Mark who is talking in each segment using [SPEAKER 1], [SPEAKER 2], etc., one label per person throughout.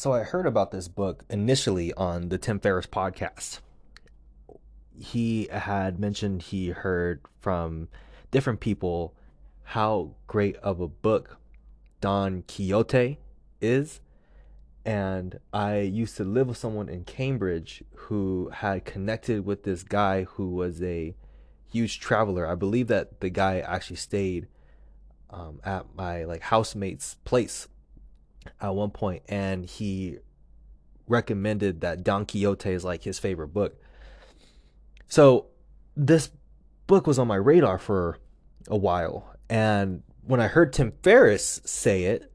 [SPEAKER 1] So I heard about this book initially on the Tim Ferriss podcast. He had mentioned he heard from different people how great of a book Don Quixote is. And I used to live with someone in Cambridge who had connected with this guy who was a huge traveler. I believe that the guy actually stayed um, at my like housemate's place at one point, and he recommended that Don Quixote is like his favorite book. So this book was on my radar for a while, and when I heard Tim Ferriss say it,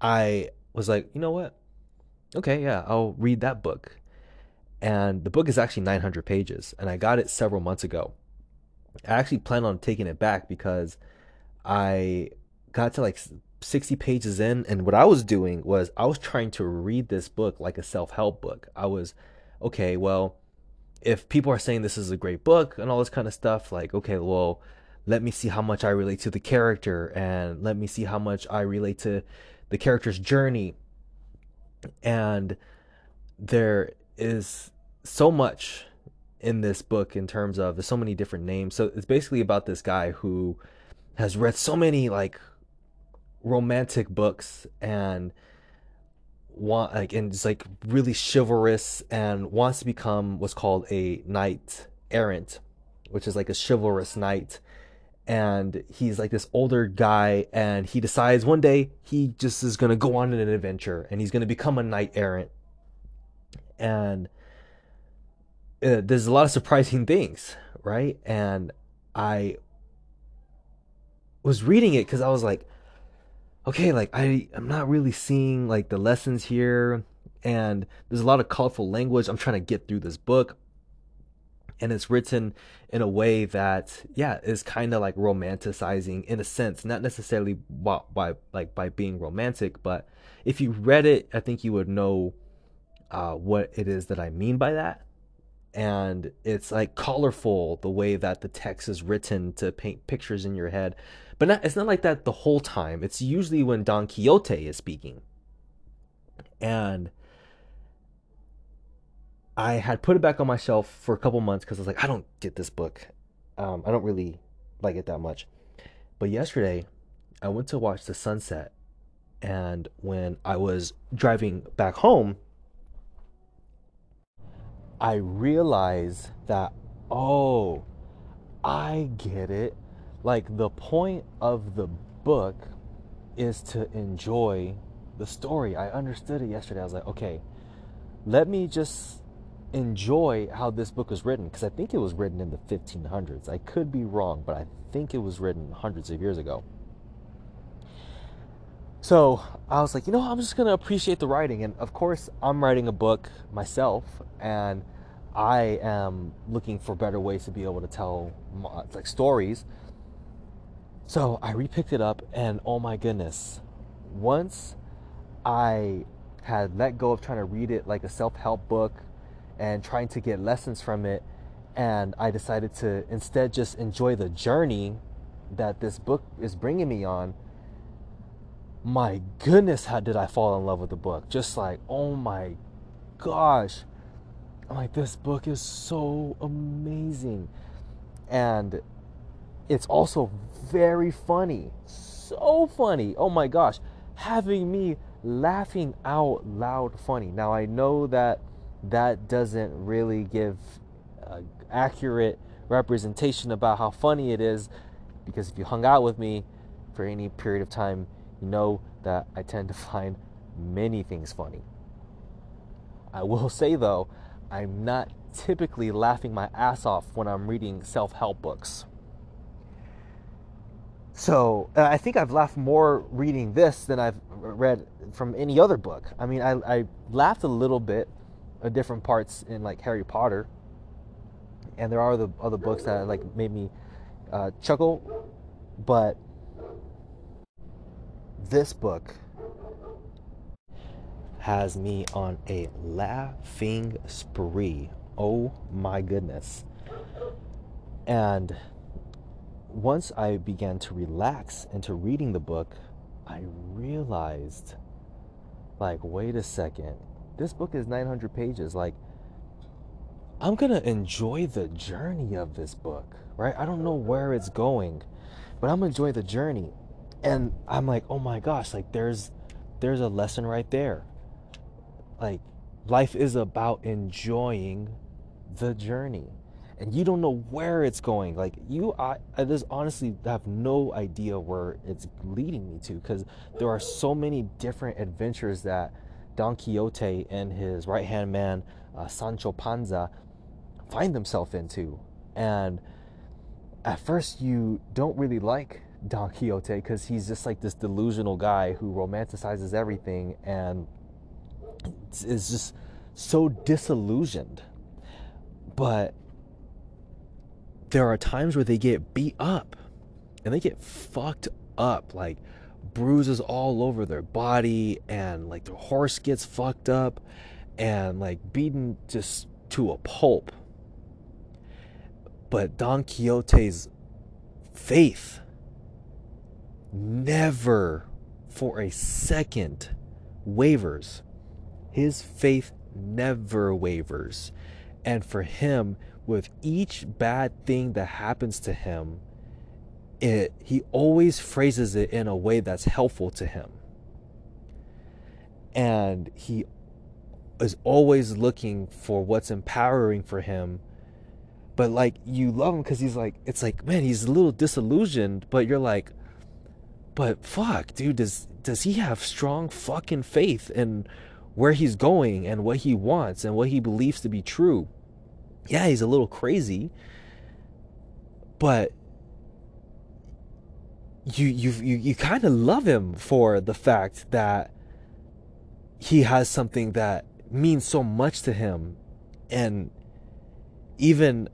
[SPEAKER 1] I was like, you know what? Okay, yeah, I'll read that book. And the book is actually 900 pages, and I got it several months ago. I actually plan on taking it back because I got to like 60 pages in and what I was doing was I was trying to read this book like a self-help book. I was okay, well, if people are saying this is a great book and all this kind of stuff, like okay, well, let me see how much I relate to the character and let me see how much I relate to the character's journey. And there is so much in this book in terms of there's so many different names. So it's basically about this guy who has read so many like romantic books and want like and it's like really chivalrous and wants to become what's called a knight errant, which is like a chivalrous knight. And he's like this older guy, and he decides one day he just is gonna go on an adventure and he's gonna become a knight errant. And uh, there's a lot of surprising things, right? And I was reading it because I was like, okay, like I I'm not really seeing like the lessons here, and there's a lot of colorful language. I'm trying to get through this book, and it's written in a way that yeah is kind of like romanticizing in a sense, not necessarily by, by like by being romantic, but if you read it, I think you would know uh, what it is that I mean by that. And it's like colorful the way that the text is written to paint pictures in your head but not, it's not like that the whole time. It's usually when Don Quixote is speaking. And I had put it back on my shelf for a couple months because I was like, I don't get this book. Um, I don't really like it that much. But yesterday, I went to watch the sunset. And when I was driving back home, I realize that, oh, I get it like the point of the book is to enjoy the story. I understood it yesterday. I was like, okay, let me just enjoy how this book was written because I think it was written in the 1500s. I could be wrong, but I think it was written hundreds of years ago. So I was like, you know, I'm just going to appreciate the writing. And of course, I'm writing a book myself, and I am looking for better ways to be able to tell like stories so I repicked it up, and oh my goodness, once I had let go of trying to read it like a self help book and trying to get lessons from it, and I decided to instead just enjoy the journey that this book is bringing me on. My goodness, how did I fall in love with the book? Just like, oh my gosh. Like, this book is so amazing. And it's also very funny. So funny. Oh my gosh. Having me laughing out loud funny. Now, I know that that doesn't really give accurate representation about how funny it is because if you hung out with me for any period of time, you know that I tend to find many things funny. I will say though, I'm not typically laughing my ass off when I'm reading self help books. So uh, I think I've laughed more reading this than I've read from any other book. I mean, I, I laughed a little bit at different parts in like Harry Potter, and there are other other books that like made me uh, chuckle, but this book has me on a laughing spree. Oh my goodness. And once I began to relax into reading the book, I realized like, wait a second. This book is 900 pages. Like, I'm going to enjoy the journey of this book, right? I don't know where it's going, but I'm going to enjoy the journey. And I'm like, oh my gosh, like, there's. There's a lesson right there. Like, life is about enjoying the journey. And you don't know where it's going. Like you i, I just honestly have no idea where it's leading me to because there are so many different adventures that don quixote and his right hand man uh, sancho panza find themselves into. And at first you don't really like don quixote because he's just like this delusional guy who romanticizes everything and is just so disillusioned. But there are times where they get beat up and they get fucked up like bruises all over their body and like their horse gets fucked up and like beaten just to a pulp. But Don Quixote's faith never for a second wavers his faith never wavers and for him with each bad thing that happens to him, it he always phrases it in a way that's helpful to him. And he is always looking for what's empowering for him. But like you love him because he's like, it's like, man, he's a little disillusioned, but you're like, but fuck, dude, does does he have strong fucking faith in where he's going and what he wants and what he believes to be true? yeah, he's a little crazy, but you you you, you kind of love him for the fact that he has something that means so much to him and even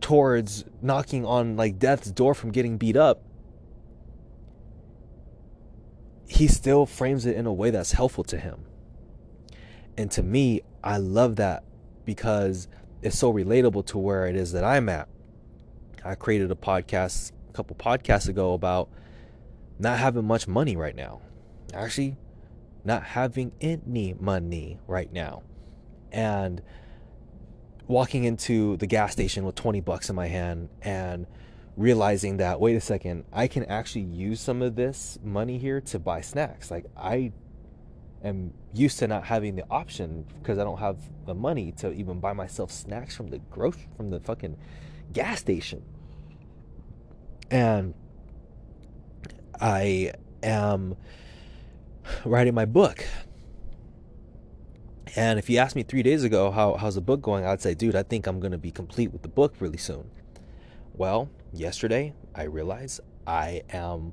[SPEAKER 1] towards knocking on like death's door from getting beat up he still frames it in a way that's helpful to him and to me i love that because it's so relatable to where it is that I'm at. I created a podcast a couple podcasts ago about not having much money right now. Actually, not having any money right now. And walking into the gas station with 20 bucks in my hand and realizing that wait a second, I can actually use some of this money here to buy snacks. Like I am used to not having the option because I don't have the money to even buy myself snacks from the gross from the fucking gas station. And I am writing my book. And if you asked me three days ago how how's the book going, I'd say, dude, I think I'm gonna be complete with the book really soon. Well, yesterday I realized I am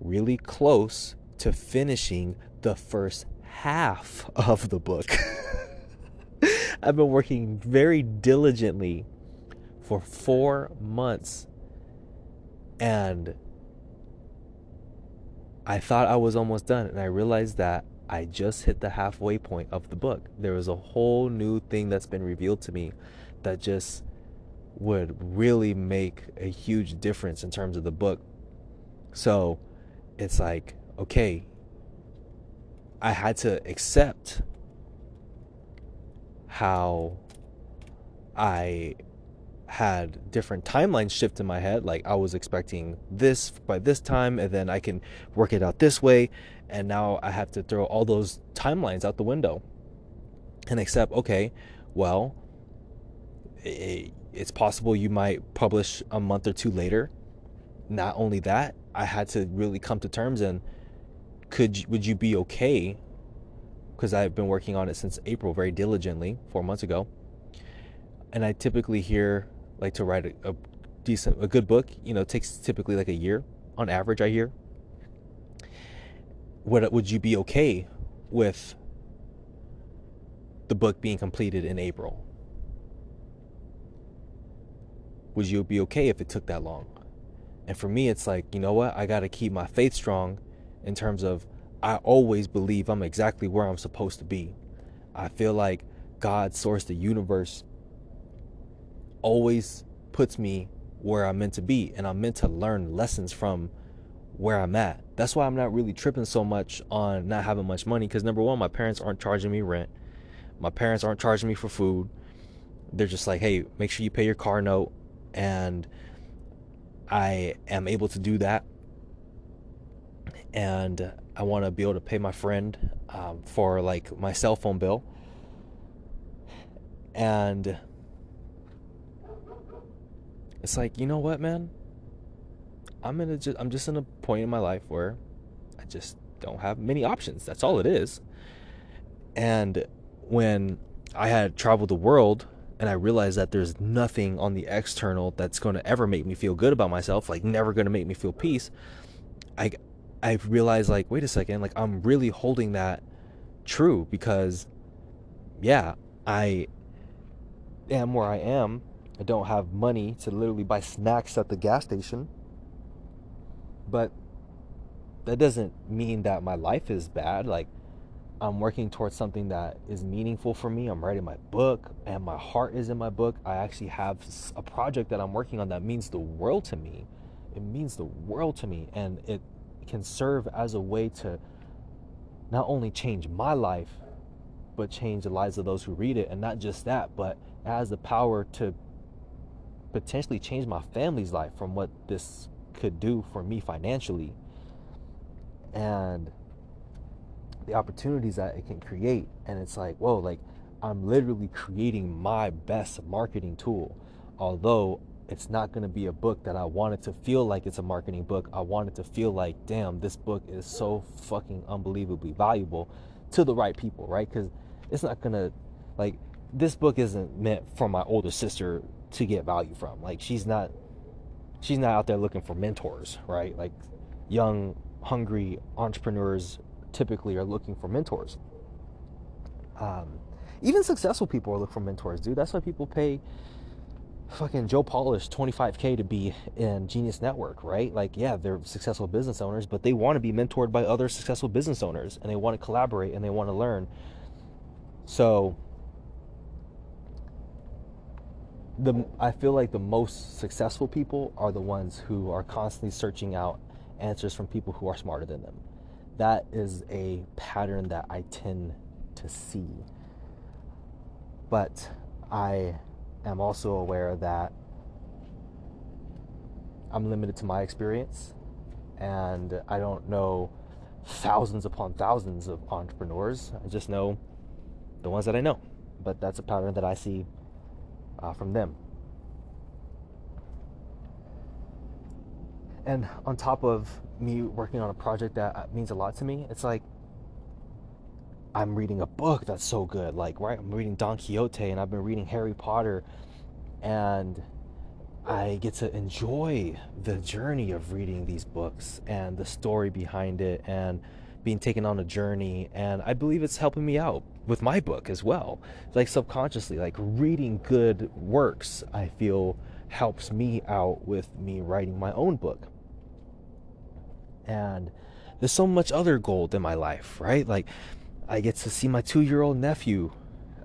[SPEAKER 1] really close to finishing the first half of the book. I've been working very diligently for four months. And I thought I was almost done. And I realized that I just hit the halfway point of the book. There was a whole new thing that's been revealed to me that just would really make a huge difference in terms of the book. So it's like, okay, I had to accept how I had different timelines shift in my head. Like I was expecting this by this time, and then I can work it out this way. And now I have to throw all those timelines out the window and accept, okay, well, it's possible you might publish a month or two later. Not only that, I had to really come to terms and could would you be okay? Because I've been working on it since April very diligently, four months ago. And I typically hear like to write a, a decent, a good book. You know, takes typically like a year on average. I hear. Would would you be okay with the book being completed in April? Would you be okay if it took that long? And for me, it's like, you know what? I got to keep my faith strong in terms of I always believe I'm exactly where I'm supposed to be. I feel like God, source, the universe, always puts me where I'm meant to be, and I'm meant to learn lessons from where I'm at. That's why I'm not really tripping so much on not having much money because number one, my parents aren't charging me rent. My parents aren't charging me for food. They're just like, hey, make sure you pay your car note. And I am able to do that. And I want to be able to pay my friend um, for like my cell phone bill. And it's like, you know what, man? I'm in a just I'm just in a point in my life where I just don't have many options. That's all it is. And when I had traveled the world and I realized that there's nothing on the external that's going to ever make me feel good about myself, like never going to make me feel peace, I I realized like wait a second, like I'm really holding that true because yeah, I am where I am. I don't have money to literally buy snacks at the gas station. But that doesn't mean that my life is bad. Like I'm working towards something that is meaningful for me. I'm writing my book and my heart is in my book. I actually have a project that I'm working on that means the world to me. It means the world to me and it can serve as a way to not only change my life but change the lives of those who read it and not just that, but it has the power to potentially change my family's life from what this could do for me financially. And the opportunities that it can create. And it's like, whoa, like I'm literally creating my best marketing tool. Although it's not going to be a book that I wanted to feel like it's a marketing book. I wanted to feel like, damn, this book is so fucking unbelievably valuable to the right people, right? Because it's not going to, like, this book isn't meant for my older sister to get value from. Like, she's not, she's not out there looking for mentors, right? Like, young, hungry entrepreneurs typically are looking for mentors. Um, even successful people are looking for mentors, dude. That's why people pay fucking Joe Polish 25k to be in Genius Network, right? Like, yeah, they're successful business owners, but they want to be mentored by other successful business owners and they want to collaborate and they want to learn. So, the I feel like the most successful people are the ones who are constantly searching out answers from people who are smarter than them that is a pattern that I tend to see. But I am also aware that I'm limited to my experience and I don't know thousands upon thousands of entrepreneurs. I just know the ones that I know. But that's a pattern that I see uh, from them. And on top of me working on a project that uh, means a lot to me, it's like I'm reading a book that's so good. Like, right, I'm reading Don Quixote and I've been reading Harry Potter and I get to enjoy the journey of reading these books and the story behind it and being taken on a journey and I believe it's helping me out with my book as well. Like subconsciously, like reading good works, I feel helps me out with me writing my own book. And there's so much other gold in my life, right? Like, I get to see my two year old nephew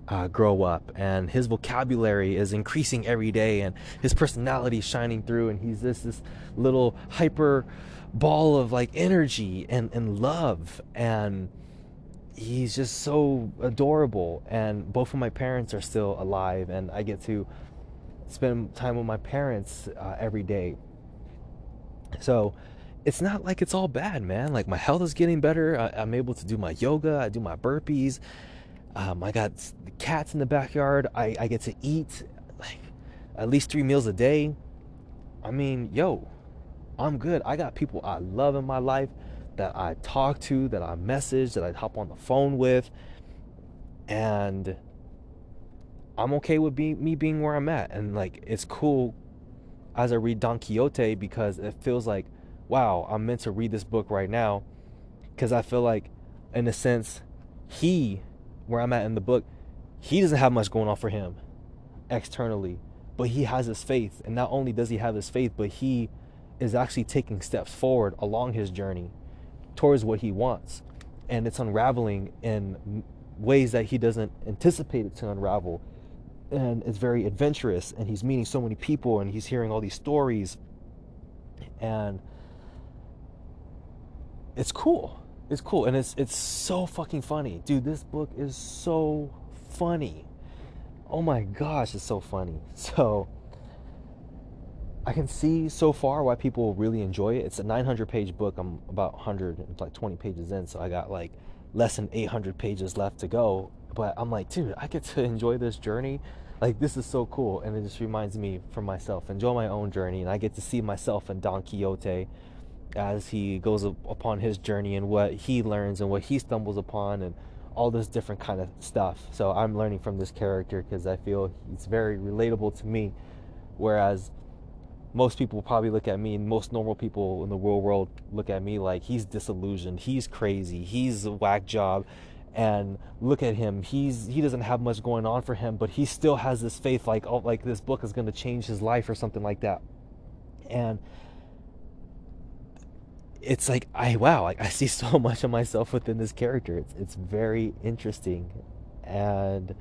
[SPEAKER 1] uh, grow up, and his vocabulary is increasing every day, and his personality is shining through, and he's this this little hyper ball of like energy and, and love and he's just so adorable and both of my parents are still alive and i get to spend time with my parents uh, every day so it's not like it's all bad, man. Like my health is getting better. I, am able to do my yoga. I do my burpees. Um, I got cats in the backyard. I, I get to eat like at least three meals a day. I mean, yo, I'm good. I got people I love in my life that I talk to, that I message, that I hop on the phone with, and I'm okay with me being where I'm at. And like, it's cool as I read Don Quixote because it feels like wow, I'm meant to read this book right now because I feel like, in a sense, he, where I'm at in the book, he doesn't have much going on for him externally, but he has his faith. And not only does he have his faith, but he is actually taking steps forward along his journey towards what he wants. And it's unraveling in ways that he doesn't anticipate it to unravel. And it's very adventurous, and he's meeting so many people, and he's hearing all these stories. And it's cool. It's cool, and it's it's so fucking funny, dude. This book is so funny. Oh my gosh, it's so funny. So I can see so far why people really enjoy it. It's a 900 page book. I'm about 100, like 20 pages in, so I got like less than 800 pages left to go. But I'm like, dude, I get to enjoy this journey. Like, this is so cool. And it just reminds me for myself, enjoy my own journey. And I get to see myself in Don Quixote as he goes upon his journey and what he learns and what he stumbles upon and all this different kind of stuff. So I'm learning from this character because I feel he's very relatable to me. Whereas most people probably look at me and most normal people in the real world look at me like he's disillusioned he's crazy he's a whack job and look at him he's he doesn't have much going on for him but he still has this faith like oh like this book is going to change his life or something like that and it's like i wow like i see so much of myself within this character. It's it's very interesting and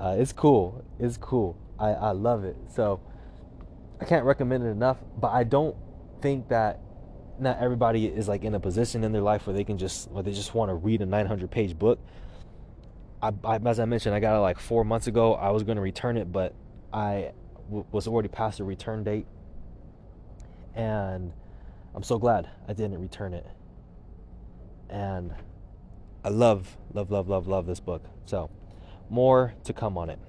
[SPEAKER 1] uh, it's cool. It's cool. I i love it. So I can't recommend it enough, but I don't think that not everybody is like in a position in their life where they can just where they just want to read a 900 page book. I, I, as I mentioned, I got it like four months ago. I was going to return it, but I w- was already past the return date, and I'm so glad I didn't return it. And I love, love, love, love, love this book. So, more to come on it.